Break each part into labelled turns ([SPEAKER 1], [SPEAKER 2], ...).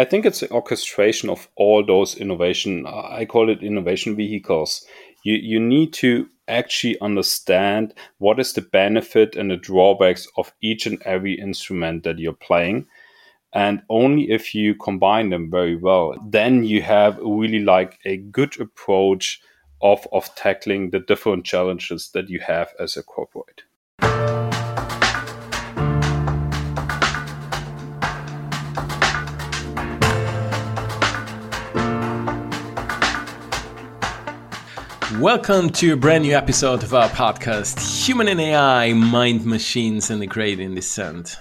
[SPEAKER 1] I think it's the orchestration of all those innovation. I call it innovation vehicles. You you need to actually understand what is the benefit and the drawbacks of each and every instrument that you're playing. And only if you combine them very well, then you have really like a good approach of, of tackling the different challenges that you have as a corporate.
[SPEAKER 2] Welcome to a brand new episode of our podcast, Human and AI Mind Machines and the Great in Descent.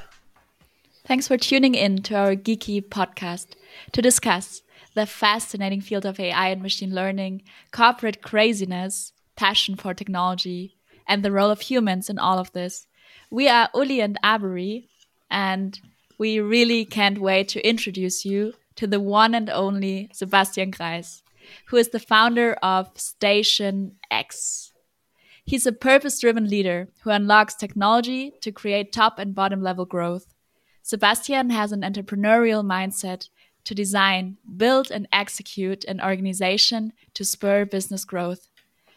[SPEAKER 3] Thanks for tuning in to our geeky podcast to discuss the fascinating field of AI and machine learning, corporate craziness, passion for technology, and the role of humans in all of this. We are Uli and Avery, and we really can't wait to introduce you to the one and only Sebastian Greiss who is the founder of Station X. He's a purpose driven leader who unlocks technology to create top and bottom level growth. Sebastian has an entrepreneurial mindset to design, build, and execute an organization to spur business growth.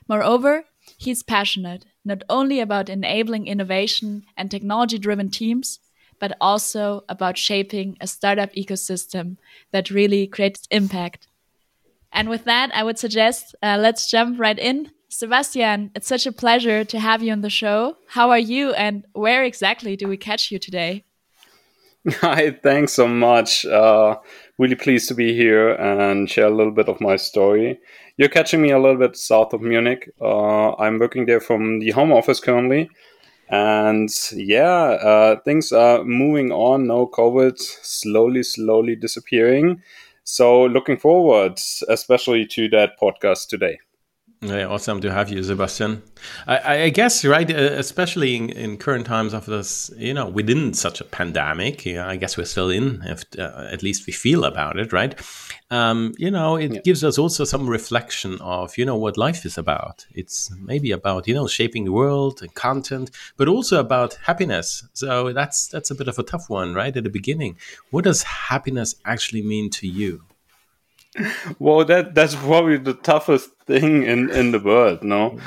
[SPEAKER 3] Moreover, he's passionate not only about enabling innovation and technology driven teams, but also about shaping a startup ecosystem that really creates impact and with that, I would suggest uh, let's jump right in. Sebastian, it's such a pleasure to have you on the show. How are you, and where exactly do we catch you today?
[SPEAKER 1] Hi, thanks so much. Uh, really pleased to be here and share a little bit of my story. You're catching me a little bit south of Munich. Uh, I'm working there from the home office currently. And yeah, uh, things are moving on. No COVID, slowly, slowly disappearing. So looking forward, especially to that podcast today.
[SPEAKER 2] Yeah, awesome to have you, Sebastian. I, I guess, right, uh, especially in, in, current times of this, you know, within such a pandemic, yeah, I guess we're still in, if uh, at least we feel about it, right? Um, you know, it yeah. gives us also some reflection of, you know, what life is about. It's maybe about, you know, shaping the world and content, but also about happiness. So that's that's a bit of a tough one, right, at the beginning. What does happiness actually mean to you?
[SPEAKER 1] Well, that that's probably the toughest thing in in the world, no.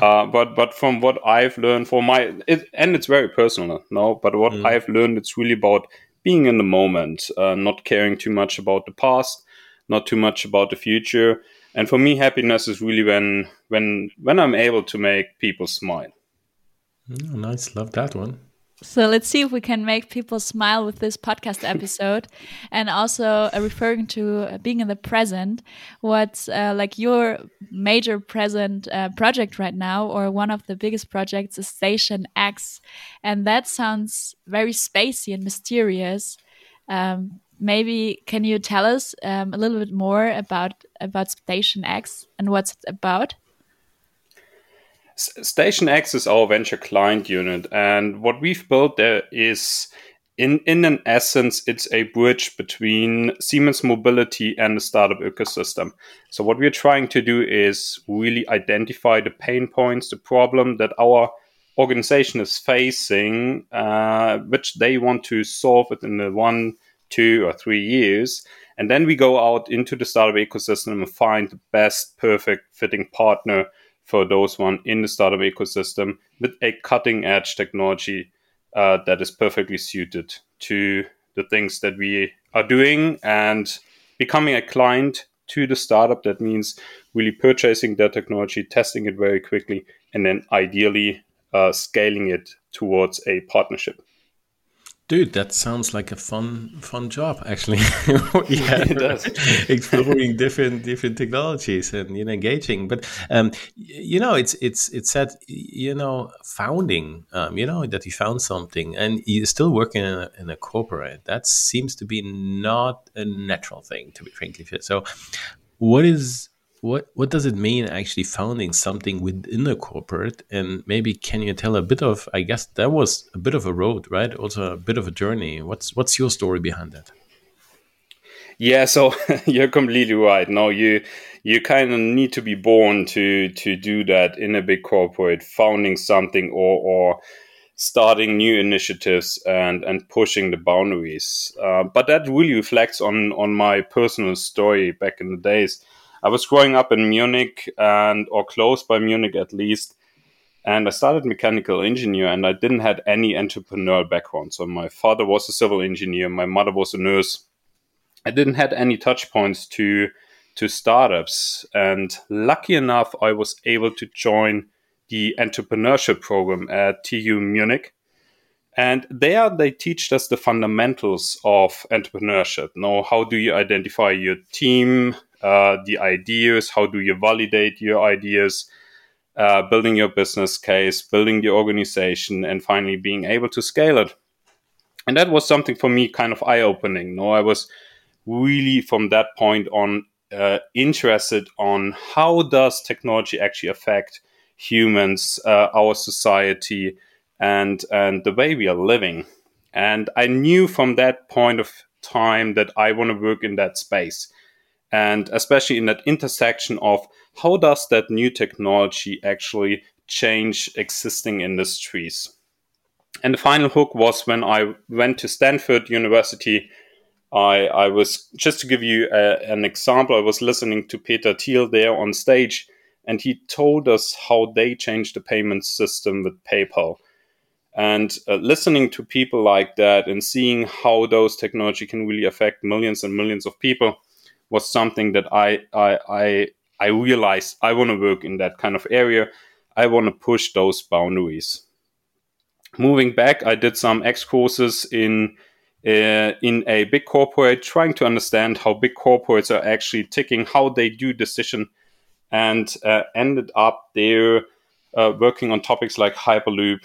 [SPEAKER 1] Uh, but but from what I've learned for my it, and it's very personal, no. But what mm. I've learned, it's really about being in the moment, uh, not caring too much about the past, not too much about the future. And for me, happiness is really when when when I'm able to make people smile.
[SPEAKER 2] Oh, nice, love that one.
[SPEAKER 3] So let's see if we can make people smile with this podcast episode, and also uh, referring to uh, being in the present. What's uh, like your major present uh, project right now, or one of the biggest projects, is Station X, and that sounds very spacey and mysterious. Um, maybe can you tell us um, a little bit more about about Station X and what's it about?
[SPEAKER 1] Station X is our venture client unit, and what we've built there is, in in an essence, it's a bridge between Siemens Mobility and the startup ecosystem. So what we're trying to do is really identify the pain points, the problem that our organization is facing, uh, which they want to solve within the one, two, or three years. And then we go out into the startup ecosystem and find the best, perfect fitting partner for those one in the startup ecosystem with a cutting edge technology uh, that is perfectly suited to the things that we are doing and becoming a client to the startup. That means really purchasing their technology, testing it very quickly, and then ideally uh, scaling it towards a partnership.
[SPEAKER 2] Dude, that sounds like a fun fun job actually. yeah, it does. exploring different different technologies and you know engaging. But um, you know, it's it's it's said you know founding. Um, you know that you found something and you're still working in a, in a corporate. That seems to be not a natural thing, to be frankly. So, what is what what does it mean actually founding something within a corporate? And maybe can you tell a bit of i guess that was a bit of a road right? Also a bit of a journey. What's what's your story behind that?
[SPEAKER 1] Yeah so you're completely right. No you you kind of need to be born to to do that in a big corporate founding something or or starting new initiatives and and pushing the boundaries. Uh, but that really reflects on on my personal story back in the days. I was growing up in Munich and or close by Munich at least, and I started mechanical engineer and I didn't have any entrepreneurial background. So my father was a civil engineer, my mother was a nurse. I didn't have any touch points to to startups, and lucky enough, I was able to join the entrepreneurship program at TU Munich. And there they teach us the fundamentals of entrepreneurship. Now, how do you identify your team, uh, the ideas? How do you validate your ideas? Uh, building your business case, building the organization, and finally being able to scale it. And that was something for me kind of eye opening. No, I was really from that point on uh, interested on how does technology actually affect humans, uh, our society, and and the way we are living. And I knew from that point of time that I want to work in that space, and especially in that intersection of how does that new technology actually change existing industries. And the final hook was when I went to Stanford University. I, I was just to give you a, an example. I was listening to Peter Thiel there on stage, and he told us how they changed the payment system with PayPal. And uh, listening to people like that and seeing how those technology can really affect millions and millions of people was something that I I I, I realized I want to work in that kind of area. I want to push those boundaries. Moving back, I did some X courses in uh, in a big corporate, trying to understand how big corporates are actually ticking, how they do decision and uh, ended up there uh, working on topics like Hyperloop.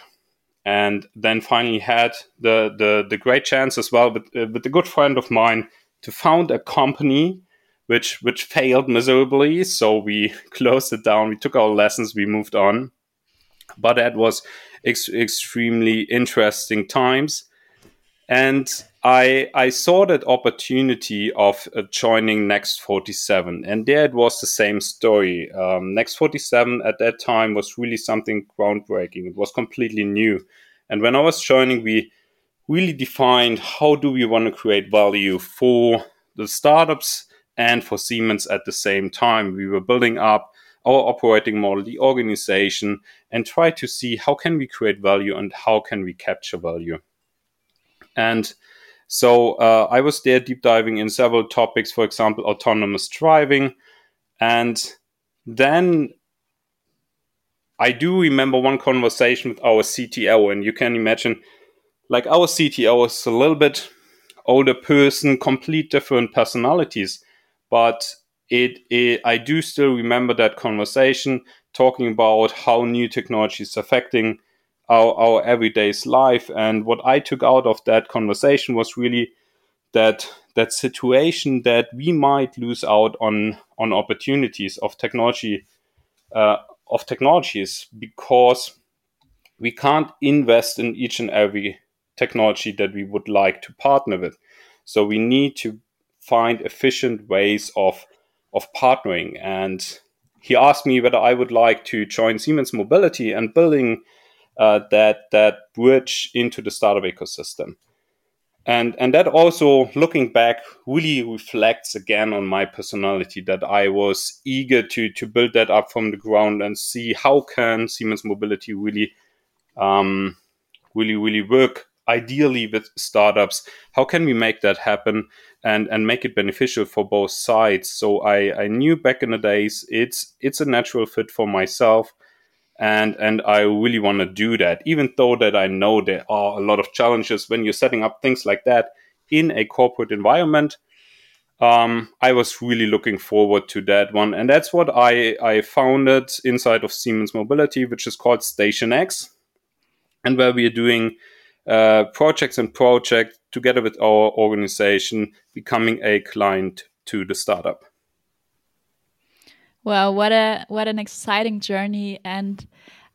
[SPEAKER 1] And then finally had the, the, the great chance as well with, uh, with a good friend of mine to found a company which which failed miserably. So we closed it down. We took our lessons. We moved on. But that was ex- extremely interesting times. And I I saw that opportunity of uh, joining Next 47, and there it was the same story. Um, Next 47 at that time was really something groundbreaking. It was completely new, and when I was joining, we really defined how do we want to create value for the startups and for Siemens at the same time. We were building up our operating model, the organization, and try to see how can we create value and how can we capture value. And so uh, I was there deep diving in several topics, for example, autonomous driving. And then I do remember one conversation with our CTO, and you can imagine, like our CTO is a little bit older person, complete different personalities, but it, it I do still remember that conversation talking about how new technology is affecting our, our everyday's life. And what I took out of that conversation was really that that situation that we might lose out on on opportunities of technology uh, of technologies because we can't invest in each and every technology that we would like to partner with. So we need to find efficient ways of of partnering. And he asked me whether I would like to join Siemens Mobility and building uh, that that bridge into the startup ecosystem. And and that also, looking back, really reflects again on my personality that I was eager to to build that up from the ground and see how can Siemens Mobility really um, really really work ideally with startups how can we make that happen and and make it beneficial for both sides? So i i knew back in the days it's it's a natural fit for myself and and I really want to do that. Even though that I know there are a lot of challenges when you're setting up things like that in a corporate environment um, I was really looking forward to that one. And that's what I I founded inside of Siemens Mobility which is called Station X. And where we are doing uh, projects and projects together with our organization becoming a client to the startup.
[SPEAKER 3] Well, what a what an exciting journey. And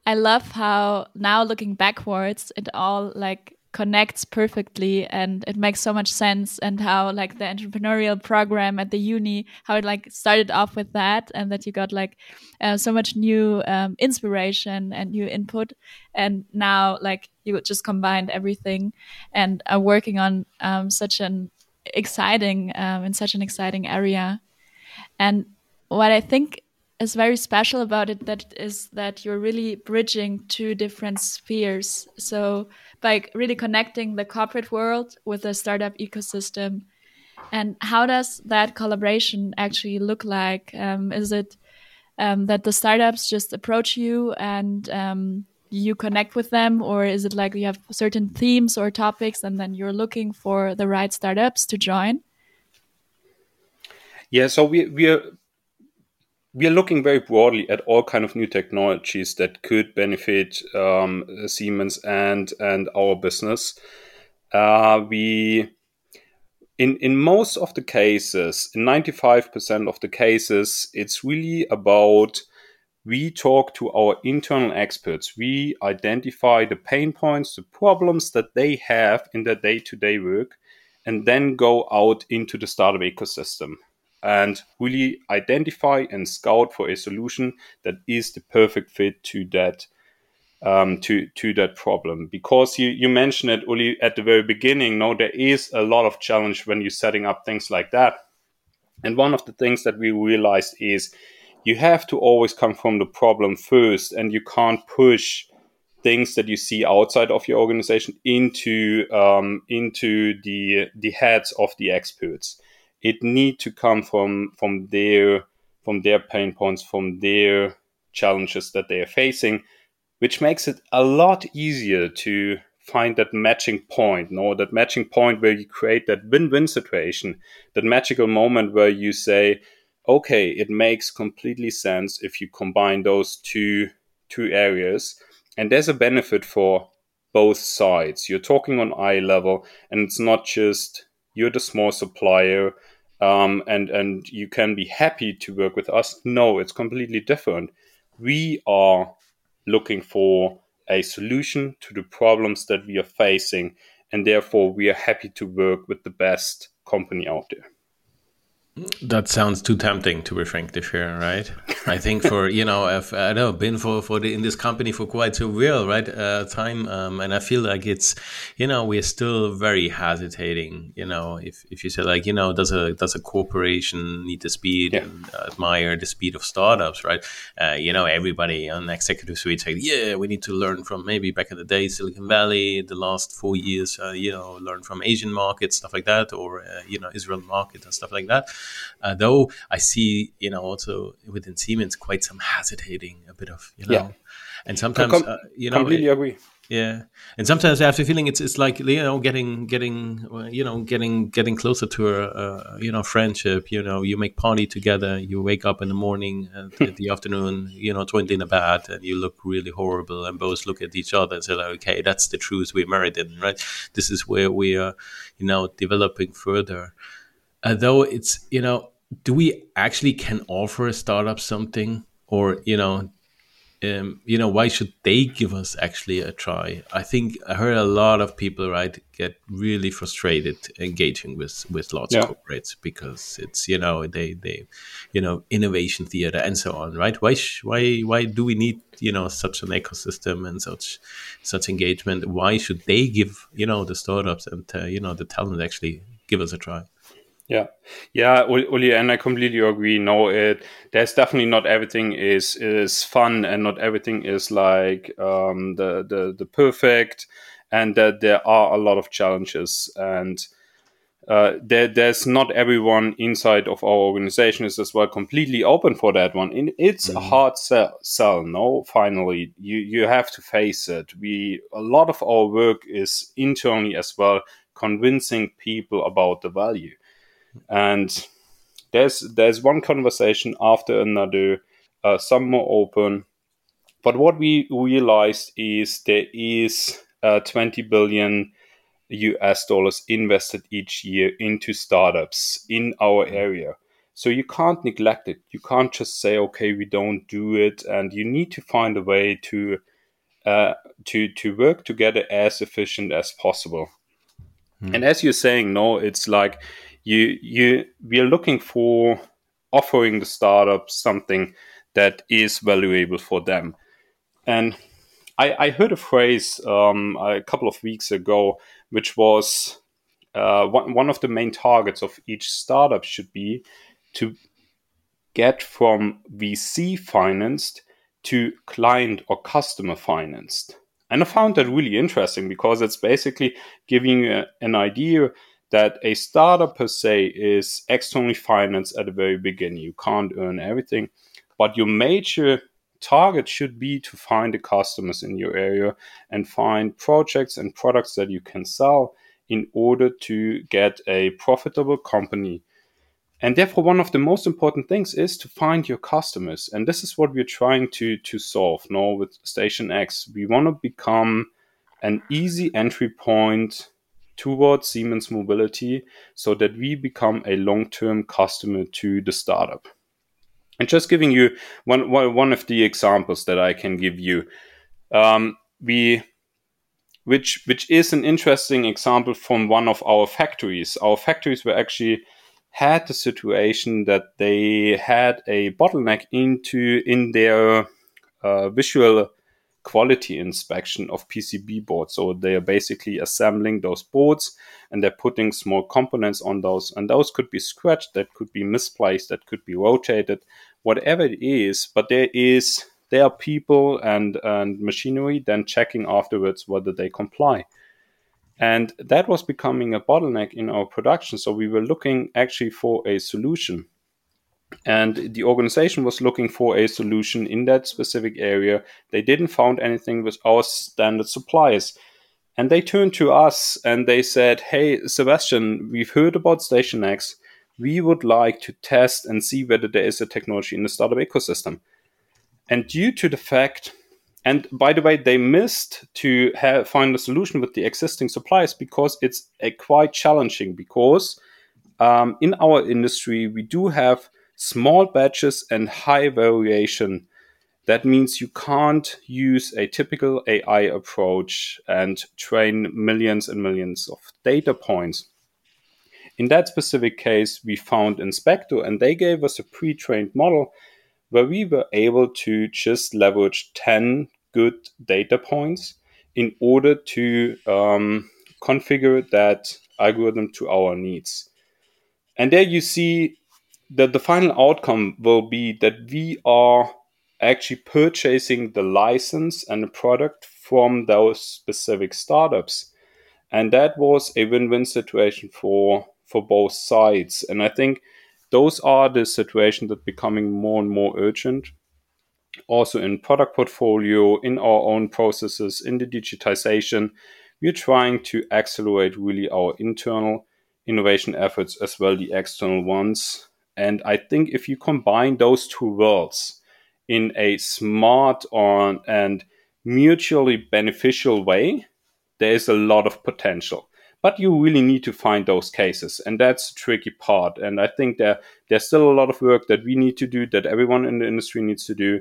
[SPEAKER 3] I love how now looking backwards it all like connects perfectly and it makes so much sense and how like the entrepreneurial program at the uni how it like started off with that and that you got like uh, so much new um, inspiration and new input. And now like you just combined everything and are working on um, such an exciting um, in such an exciting area. And what i think is very special about it that is that you're really bridging two different spheres. So by really connecting the corporate world with the startup ecosystem. And how does that collaboration actually look like? Um, is it um, that the startups just approach you and um, you connect with them? Or is it like you have certain themes or topics and then you're looking for the right startups to join?
[SPEAKER 1] Yeah so we, we are we are looking very broadly at all kind of new technologies that could benefit um, Siemens and and our business. Uh, we in in most of the cases, in ninety five percent of the cases, it's really about we talk to our internal experts. We identify the pain points, the problems that they have in their day to day work, and then go out into the startup ecosystem and really identify and scout for a solution that is the perfect fit to that um, to to that problem. Because you you mentioned it, Uli, at the very beginning. No, there is a lot of challenge when you're setting up things like that. And one of the things that we realized is you have to always come from the problem first, and you can't push things that you see outside of your organization into um, into the the heads of the experts it need to come from from their from their pain points, from their challenges that they are facing, which makes it a lot easier to find that matching point, no, that matching point where you create that win-win situation, that magical moment where you say, okay, it makes completely sense if you combine those two two areas, and there's a benefit for both sides. You're talking on eye level, and it's not just you're the small supplier um, and and you can be happy to work with us. No, it's completely different. We are looking for a solution to the problems that we are facing, and therefore we are happy to work with the best company out there.
[SPEAKER 2] That sounds too tempting to be frank to share, right? I think for you know, I've I know been for for the, in this company for quite a while, right? Uh, time, um, and I feel like it's you know we're still very hesitating. You know, if if you say like you know, does a does a corporation need the speed yeah. and admire the speed of startups, right? Uh, you know, everybody on executive suite say, yeah, we need to learn from maybe back in the day Silicon Valley, the last four years, uh, you know, learn from Asian markets, stuff like that, or uh, you know, Israel market and stuff like that. Uh, though I see, you know, also within Siemens quite some hesitating, a bit of, you know, yeah. and sometimes, com- uh, you know,
[SPEAKER 1] completely
[SPEAKER 2] it,
[SPEAKER 1] agree.
[SPEAKER 2] Yeah, and sometimes I have the feeling it's it's like you know getting getting you know getting getting closer to a, a you know friendship. You know, you make party together. You wake up in the morning and the afternoon, you know, joined in a bed, and you look really horrible, and both look at each other and say, like, "Okay, that's the truth we married in, right? This is where we are, you know, developing further." Uh, though it's you know do we actually can offer a startup something? Or you know um, you know why should they give us actually a try? I think i heard a lot of people right get really frustrated engaging with with lots yeah. of corporates because it's you know they they you know innovation theater and so on right? Why why why do we need you know such an ecosystem and such such engagement? Why should they give you know the startups and uh, you know the talent actually give us a try
[SPEAKER 1] yeah, yeah, Uli, and I completely agree. No, it there's definitely not everything is is fun, and not everything is like um, the the the perfect, and that there are a lot of challenges, and uh, there there's not everyone inside of our organization is as well completely open for that one. And it's mm-hmm. a hard sell, sell. No, finally, you you have to face it. We a lot of our work is internally as well, convincing people about the value and there's there's one conversation after another uh, some more open but what we realized is there is uh, 20 billion us dollars invested each year into startups in our area so you can't neglect it you can't just say okay we don't do it and you need to find a way to uh, to to work together as efficient as possible. Mm. And as you're saying, no, it's like you you we are looking for offering the startup something that is valuable for them. And I, I heard a phrase um, a couple of weeks ago, which was uh, one, one of the main targets of each startup should be to get from VC financed to client or customer financed. And I found that really interesting because it's basically giving you an idea that a startup per se is externally financed at the very beginning. You can't earn everything, but your major target should be to find the customers in your area and find projects and products that you can sell in order to get a profitable company and therefore, one of the most important things is to find your customers. And this is what we're trying to, to solve now with Station X. We want to become an easy entry point towards Siemens Mobility so that we become a long term customer to the startup. And just giving you one, one of the examples that I can give you. Um, we which which is an interesting example from one of our factories. Our factories were actually had the situation that they had a bottleneck into in their uh, visual quality inspection of PCB boards. So they are basically assembling those boards and they're putting small components on those. And those could be scratched, that could be misplaced, that could be rotated, whatever it is. But there is there are people and, and machinery then checking afterwards whether they comply. And that was becoming a bottleneck in our production. So we were looking actually for a solution. And the organization was looking for a solution in that specific area. They didn't find anything with our standard suppliers. And they turned to us and they said, Hey, Sebastian, we've heard about Station X. We would like to test and see whether there is a technology in the startup ecosystem. And due to the fact and by the way, they missed to have, find a solution with the existing suppliers because it's a quite challenging. Because um, in our industry, we do have small batches and high variation. That means you can't use a typical AI approach and train millions and millions of data points. In that specific case, we found Inspekto and they gave us a pre trained model where we were able to just leverage 10 good data points in order to um, configure that algorithm to our needs. And there you see that the final outcome will be that we are actually purchasing the license and the product from those specific startups. And that was a win-win situation for for both sides. And I think those are the situations that becoming more and more urgent. Also in product portfolio, in our own processes, in the digitization, we're trying to accelerate really our internal innovation efforts as well the external ones. And I think if you combine those two worlds in a smart on and mutually beneficial way, there is a lot of potential. But you really need to find those cases and that's the tricky part. And i think there there's still a lot of work that we need to do that everyone in the industry needs to do.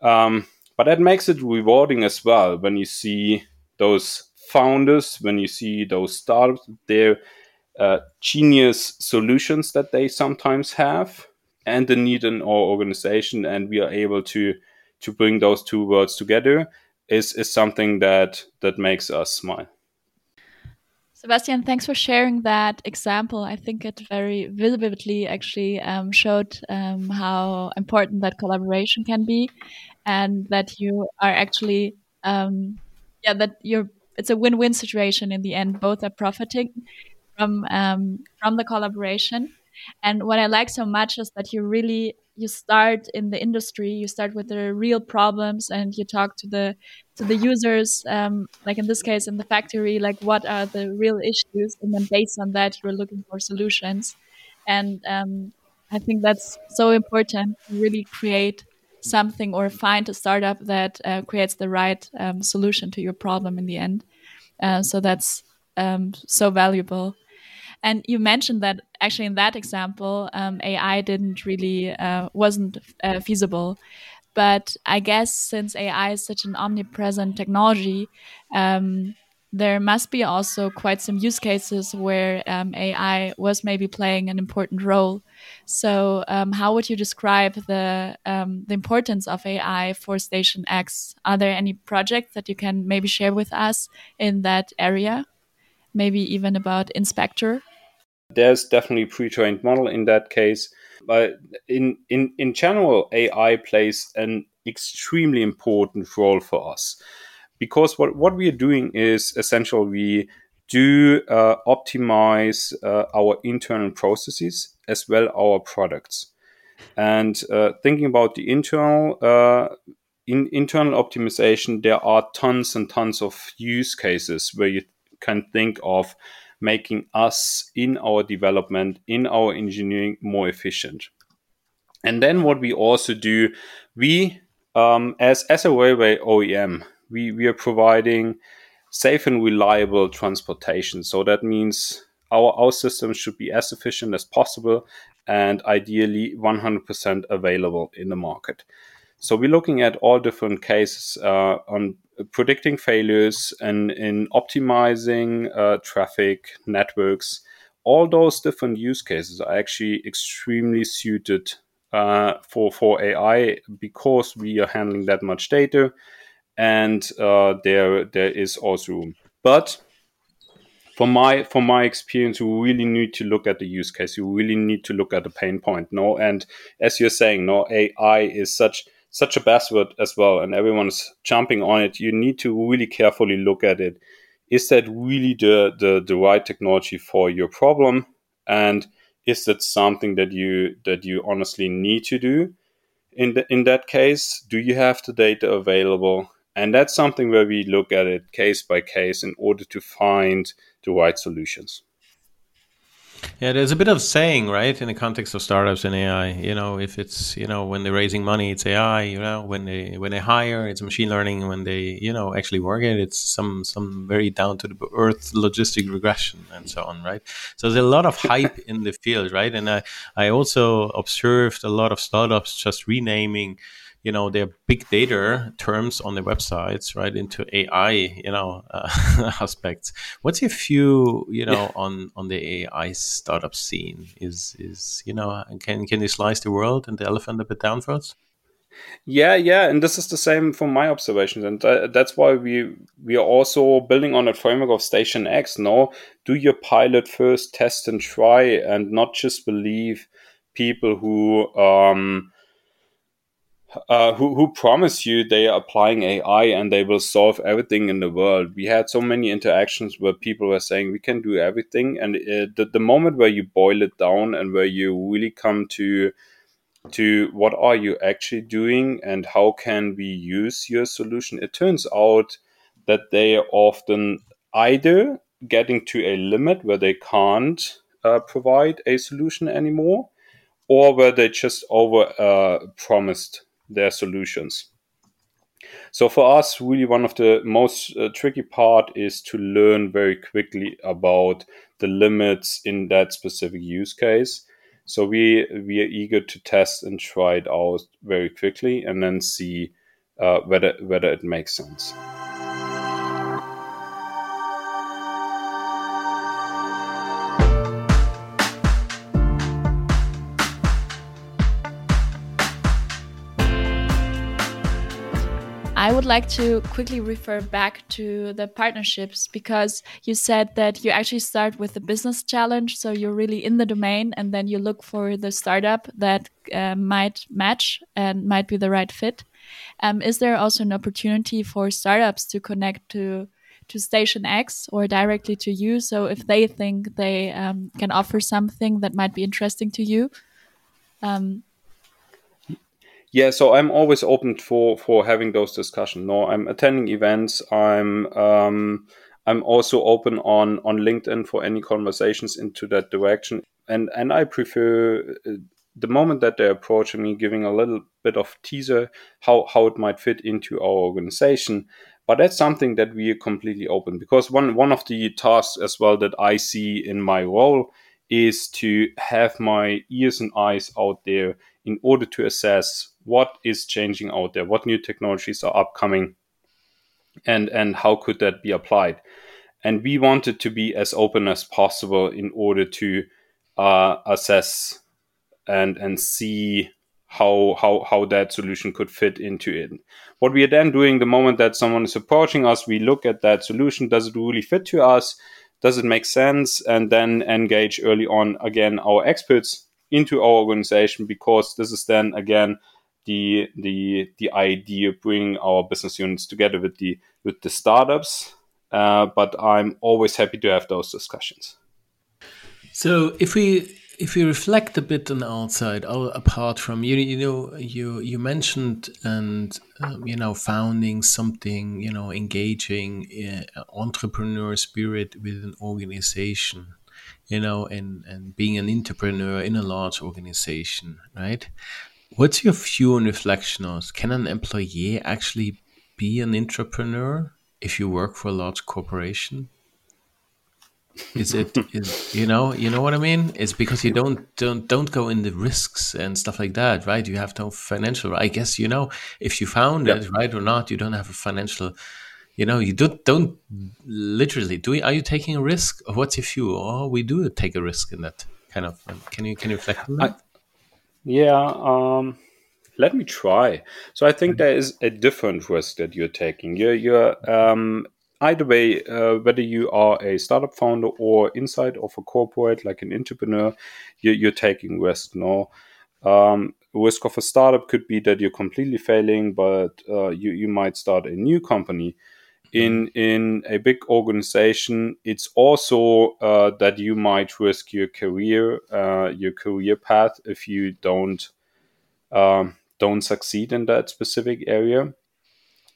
[SPEAKER 1] Um, but that makes it rewarding as well when you see those founders when you see those startups their uh, genius solutions that they sometimes have and the need in our organization and we are able to to bring those two worlds together is is something that that makes us smile
[SPEAKER 3] Sebastian, thanks for sharing that example. I think it very vividly actually um, showed um, how important that collaboration can be, and that you are actually, um, yeah, that you're. It's a win-win situation in the end. Both are profiting from um, from the collaboration, and what I like so much is that you really you start in the industry you start with the real problems and you talk to the to the users um, like in this case in the factory like what are the real issues? And then based on that you're looking for solutions. And um, i think that's so important to really create something or find a startup that uh, creates the right um, solution to your problem in the end. Uh, so that's um, so valuable and you mentioned that actually in that example, um, AI didn't really uh, wasn't uh, feasible. But I guess since AI is such an omnipresent technology, um, there must be also quite some use cases where um, AI was maybe playing an important role. So, um, how would you describe the um, the importance of AI for Station X? Are there any projects that you can maybe share with us in that area? Maybe even about Inspekto.
[SPEAKER 1] There's definitely pre-trained model in that case, but in in in general, AI plays an extremely important role for us because what, what we are doing is essentially we do uh, optimize uh, our internal processes as well our products and uh, thinking about the internal uh, in internal optimization there are tons and tons of use cases where you can think of making us in our development in our engineering more efficient and then what we also do we um, as as a railway OEM we, we are providing safe and reliable transportation. So that means our, our system should be as efficient as possible and ideally 100% available in the market. So we're looking at all different cases uh, on predicting failures and in optimizing uh, traffic networks. All those different use cases are actually extremely suited uh, for for AI because we are handling that much data and uh, there there is also room. But from my from my experience, you really need to look at the use case. You really need to look at the pain point. No, and as you're saying, no, AI is such such a buzzword as well, and everyone's jumping on it. You need to really carefully look at it. Is that really the the, the right technology for your problem? And is that something that you that you honestly need to do? In the, in that case, do you have the data available? And that's something where we look at it case by case in order to find the right solutions.
[SPEAKER 2] Yeah, there's a bit of saying, right, in the context of startups and AI. You know, if it's you know when they're raising money, it's AI. You know, when they when they hire, it's machine learning. When they you know actually work it, it's some some very down to the earth logistic regression and so on, right? So there's a lot of hype in the field, right? And I I also observed a lot of startups just renaming you know their big data terms on their websites right into ai you know uh, aspects. What's your view you know on on the ai startup scene? Is is you know can can you slice the world and the elephant a bit down for us?
[SPEAKER 1] Yeah yeah and this is the same from my observations and uh, that's why we we are also building on a framework of station x no do your pilot first test and try and not just believe people who um uh, who who promise you they are applying AI and they will solve everything in the world. We had so many interactions where people were saying we can do everything, and uh, the the moment where you boil it down and where you really come to to what are you actually doing and how can we use your solution, it turns out that they are often either getting to a limit where they can't uh, provide a solution anymore, or where they just over uh, promised their solutions. So for us, really one of the most uh, tricky part is to learn very quickly about the limits in that specific use case. So we we are eager to test and try it out very quickly, and then see uh, whether whether it makes sense.
[SPEAKER 3] I would like to quickly refer back to the partnerships because you said that you actually start with the business challenge. So you're really in the domain and then you look for the startup that uh, might match and might be the right fit. Um, is there also an opportunity for startups to connect to to Station X or directly to you? So if they think they um, can offer something that might be interesting to you, um,
[SPEAKER 1] yeah so i'm always open for for having those discussions no i'm attending events. I'm um i'm also open on on linkedin for any conversations into that direction. And and i prefer uh, the moment that they approach me giving a little bit of teaser how how it might fit into our organization. But that's something that we are completely open because one one of the tasks as well that i see in my role is to have my ears and eyes out there in order to assess what is changing out there, what new technologies are upcoming, and and how could that be applied. And we wanted to be as open as possible in order to uh, assess and and see how how how that solution could fit into it. What we are then doing the moment that someone is approaching us, we look at that solution. Does it really fit to us? Does it make sense? And then engage early on again our experts into our organization because this is then again the the the idea bringing our business units together with the with the startups. Uh, but I'm always happy to have those discussions.
[SPEAKER 2] So if we if we reflect a bit on the outside, apart from you, you know, you you mentioned and um, you know founding something, you know, engaging uh, entrepreneur spirit with an organization, you know, and and being an entrepreneur in a large organization, right? What's your view and reflection on? Can an employee actually be an entrepreneur if you work for a large corporation? is it is you know you know what i mean? It's because you don't don't don't go in the risks and stuff like that right? You have no financial i guess you know if you found it right or not you don't have a financial you know you don't don't literally do we, are you taking a risk? Or what's your view or oh, we do take a risk in that kind of can you can you reflect on that? I,
[SPEAKER 1] yeah um let me try so i think mm-hmm. there is a different risk that you're taking you're you're um either way, uh, whether you are a startup founder or inside of a corporate, like an entrepreneur, you're, you're taking risk. No, um, risk of a startup could be that you're completely failing, but uh, you you might start a new company. In in a big organization, it's also uh, that you might risk your career, uh, your career path if you don't um, don't succeed in that specific area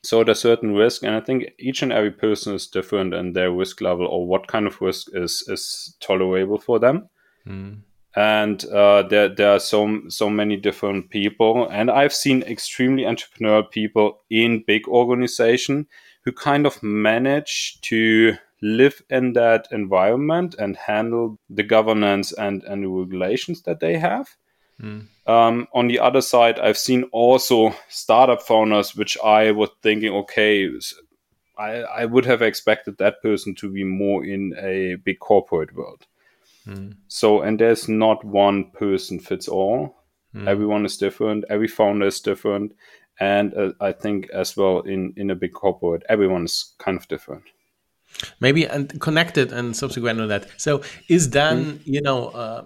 [SPEAKER 1] so there's certain risk and i think each and every person is different in their risk level or what kind of risk is is tolerable for them mm. and uh, there, there are so so many different people and i've seen extremely entrepreneurial people in big organization who kind of manage to live in that environment and handle the governance and and the regulations that they have Mm. Um, on the other side, I've seen also startup founders, which I was thinking, okay, I, I would have expected that person to be more in a big corporate world. Mm. So, and there's not one person fits all. Mm. Everyone is different. Every founder is different, and uh, I think as well in in a big corporate, everyone is kind of different
[SPEAKER 2] maybe and connected and subsequent to that so is then mm. you know uh,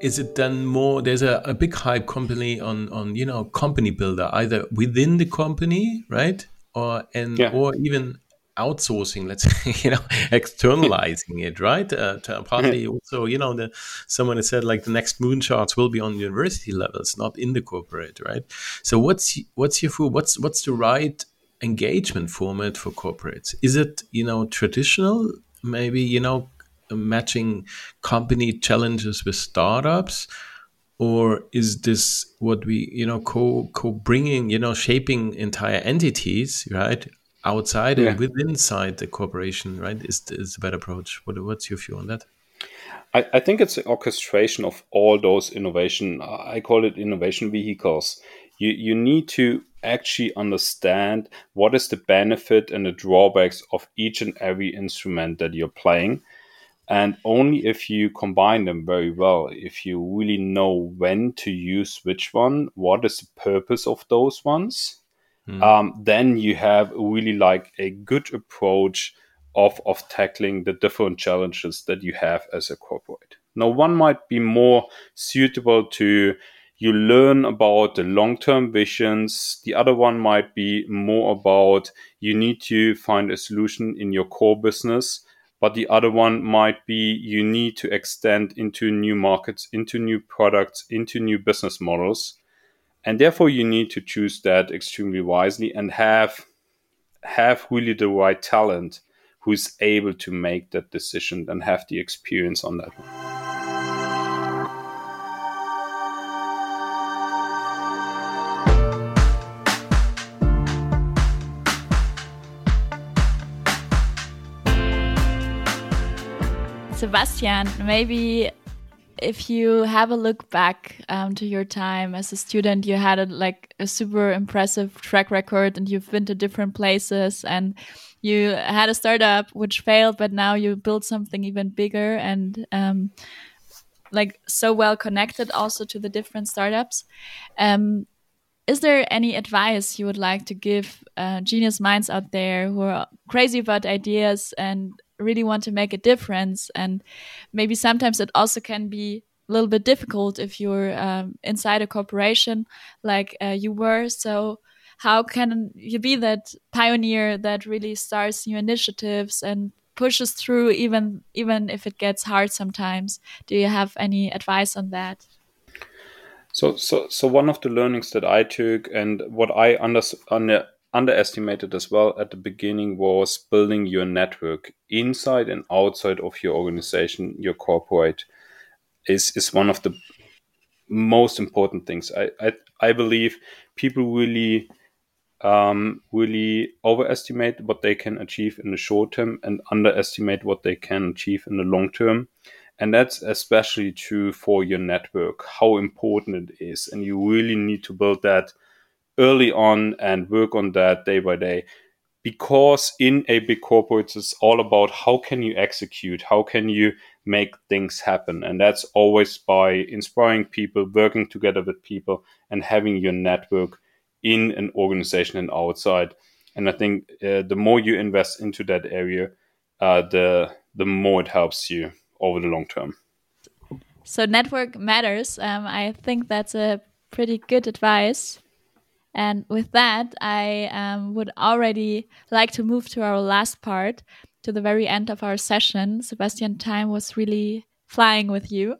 [SPEAKER 2] is it then more there's a, a big hype company on on you know company builder either within the company right or and yeah. or even outsourcing let's say you know externalizing it right? Uh, partly also you know the someone has said like the next moon moonshots will be on university levels not in the corporate right? So what's what's your what's what's the right engagement format for corporates? Is it you know traditional maybe you know matching company challenges with startups? Or is this what we you know co co bringing you know shaping entire entities right outside yeah. and within inside the corporation right is is a better approach. What, what's your view on that?
[SPEAKER 1] I, I think it's the orchestration of all those innovation i call it innovation vehicles. You you need to actually understand what is the benefit and the drawbacks of each and every instrument that you're playing. And only if you combine them very well, if you really know when to use which one, what is the purpose of those ones, mm. um, then you have really like a good approach of of tackling the different challenges that you have as a corporate. Now, one might be more suitable to you learn about the long term visions. The other one might be more about you need to find a solution in your core business but the other one might be you need to extend into new markets, into new products, into new business models. And therefore you need to choose that extremely wisely and have have really the right talent who's able to make that decision and have the experience on that one.
[SPEAKER 3] Sebastian, maybe if you have a look back um, to your time as a student, you had a, like a super impressive track record, and you've been to different places, and you had a startup which failed, but now you built something even bigger and um, like so well connected also to the different startups. Um, is there any advice you would like to give uh, genius minds out there who are crazy about ideas and really want to make a difference? And maybe sometimes it also can be a little bit difficult if you're um, inside a corporation like uh, you were. So, how can you be that pioneer that really starts new initiatives and pushes through even even if it gets hard sometimes? Do you have any advice on that?
[SPEAKER 1] So, so, so one of the learnings that I took and what I under, under, underestimated as well at the beginning was building your network inside and outside of your organization, your corporate is, is one of the most important things. I, I, I believe people really, um, really overestimate what they can achieve in the short term and underestimate what they can achieve in the long term. And that's especially true for your network, how important it is. And you really need to build that early on and work on that day by day. Because in a big corporate, it's all about how can you execute, how can you make things happen. And that's always by inspiring people, working together with people, and having your network in an organization and outside. And I think uh, the more you invest into that area, uh, the the more it helps you over the long term.
[SPEAKER 3] So network matters. Um, I think that's a pretty good advice. And with that, I um, would already like to move to our last part, to the very end of our session. Sebastian, time was really flying with you.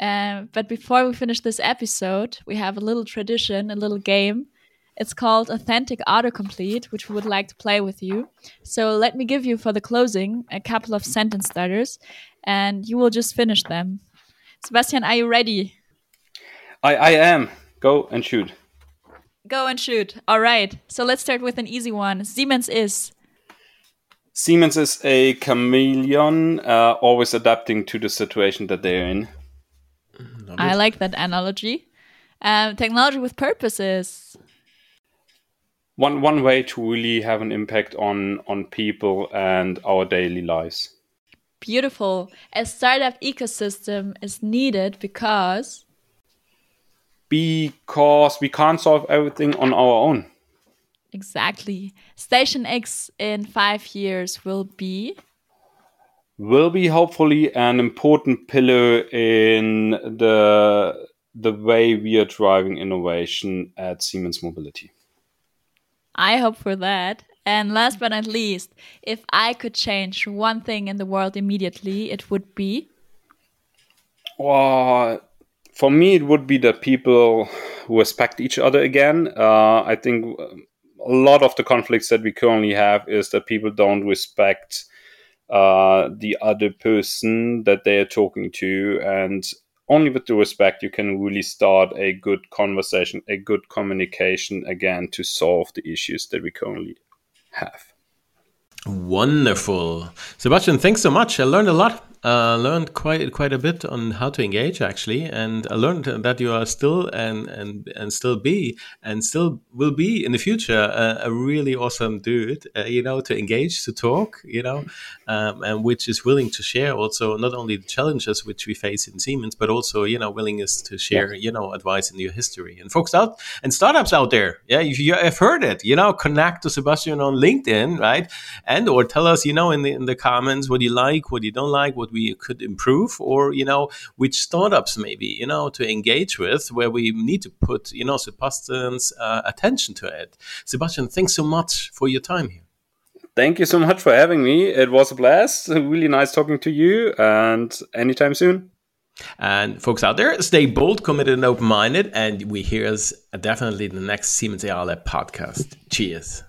[SPEAKER 3] Um, but before we finish this episode, we have a little tradition, a little game. It's called Authentic Autocomplete, which we would like to play with you. So let me give you for the closing a couple of sentence starters, and you will just finish them. Sebastian, are you ready?
[SPEAKER 1] I, I am. Go and shoot.
[SPEAKER 3] Go and shoot. All right. So let's start with an easy one. Siemens is.
[SPEAKER 1] Siemens is a chameleon, uh, always adapting to the situation that they're in.
[SPEAKER 3] I like that analogy. Um, technology with purposes.
[SPEAKER 1] One one way to really have an impact on on people and our daily lives
[SPEAKER 3] beautiful. A startup ecosystem is needed because
[SPEAKER 1] because we can't solve everything on our own.
[SPEAKER 3] Exactly. StationX in 5 years will be
[SPEAKER 1] will be hopefully an important pillar in the the way we are driving innovation at Siemens Mobility.
[SPEAKER 3] I hope for that. And last but not least, if I could change one thing in the world immediately, it would be.
[SPEAKER 1] Well, for me, it would be that people respect each other again. Uh, I think a lot of the conflicts that we currently have is that people don't respect uh, the other person that they are talking to, and only with the respect you can really start a good conversation, a good communication again to solve the issues that we currently have.
[SPEAKER 2] Wonderful. Sebastian, thanks so much. I learned a lot uh, learned quite quite a bit on how to engage actually, and I learned that you are still and and and still be and still will be in the future a, a really awesome dude. Uh, you know, to engage, to talk, you know, um, and which is willing to share also not only the challenges which we face in Siemens, but also you know willingness to share you know advice in your history and folks out and startups out there. Yeah, if you have heard it, you know, connect to Sebastian on LinkedIn, right, and or tell us you know in the in the comments what you like, what you don't like, what we could improve or you know which startups maybe you know to engage with where we need to put you know sebastian's uh, attention to it sebastian thanks so much for your time here
[SPEAKER 1] thank you so much for having me it was a blast really nice talking to you and anytime soon
[SPEAKER 2] and folks out there, stay bold, committed, and open minded. And we hear us definitely in the next Siemens AI podcast. Cheers.